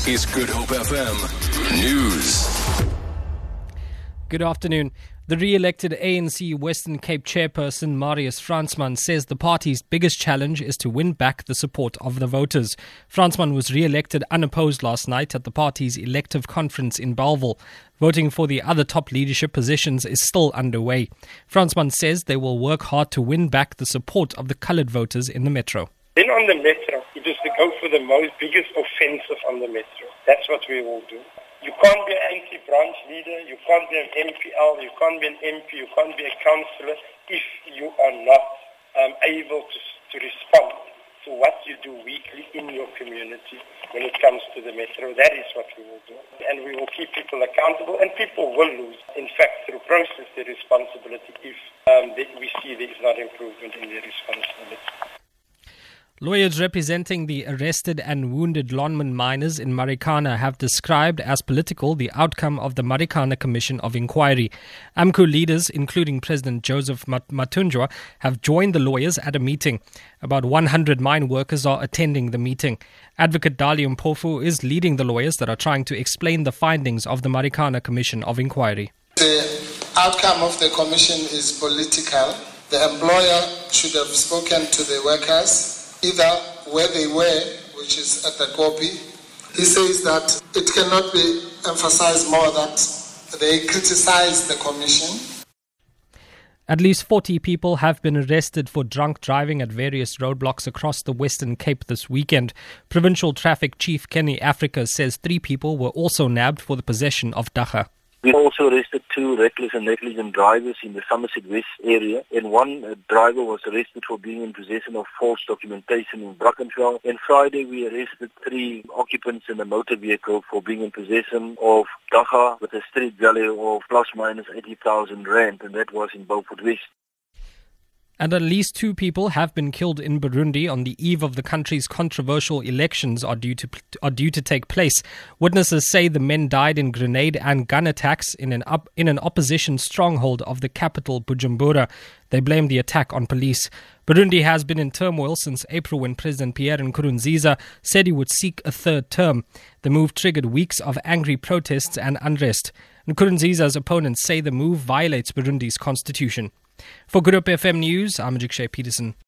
This is Good Hope FM News. Good afternoon. The re elected ANC Western Cape chairperson Marius Fransman says the party's biggest challenge is to win back the support of the voters. Fransman was re elected unopposed last night at the party's elective conference in Bellville. Voting for the other top leadership positions is still underway. Fransman says they will work hard to win back the support of the coloured voters in the metro. Then on the metro, it is to go for the most biggest offensive on the metro. That's what we will do. You can't be an anti-branch leader, you can't be an MPL, you can't be an MP, you can't be a councillor if you are not um, able to, to respond to what you do weekly in your community when it comes to the metro. That is what we will do. And we will keep people accountable, and people will lose, in fact, through process, their responsibility if um, we see there is not improvement in their responsibility. Lawyers representing the arrested and wounded Lonmin miners in Marikana have described as political the outcome of the Marikana Commission of Inquiry. AMCU leaders, including President Joseph Mathunjwa, have joined the lawyers at a meeting. About 100 mine workers are attending the meeting. Advocate Dali Mpofu is leading the lawyers that are trying to explain the findings of the Marikana Commission of Inquiry. The outcome of the commission is political. The employer should have spoken to the workers either where they were, which is at the koppie. He says that it cannot be emphasized more that they criticize the commission. At least 40 people have been arrested for drunk driving at various roadblocks across the Western Cape this weekend. Provincial Traffic Chief Kenny Africa says three people were also nabbed for the possession of dagga. We also arrested two reckless and negligent drivers in the Somerset West area, and one uh, driver was arrested for being in possession of false documentation in Brackenfell. And Friday, we arrested three occupants in a motor vehicle for being in possession of dagga with a street value of plus minus 80,000 rand, and that was in Beaufort West. And at least two people have been killed in Burundi on the eve of the country's controversial elections are due to are due to take place. Witnesses say the men died in grenade and gun attacks in an up, in an opposition stronghold of the capital Bujumbura. They blame the attack on police. Burundi has been in turmoil since April when President Pierre Nkurunziza said he would seek a third term. The move triggered weeks of angry protests and unrest. Nkurunziza's opponents say the move violates Burundi's constitution. For Good Hope FM News, I'm Jikshay Peterson.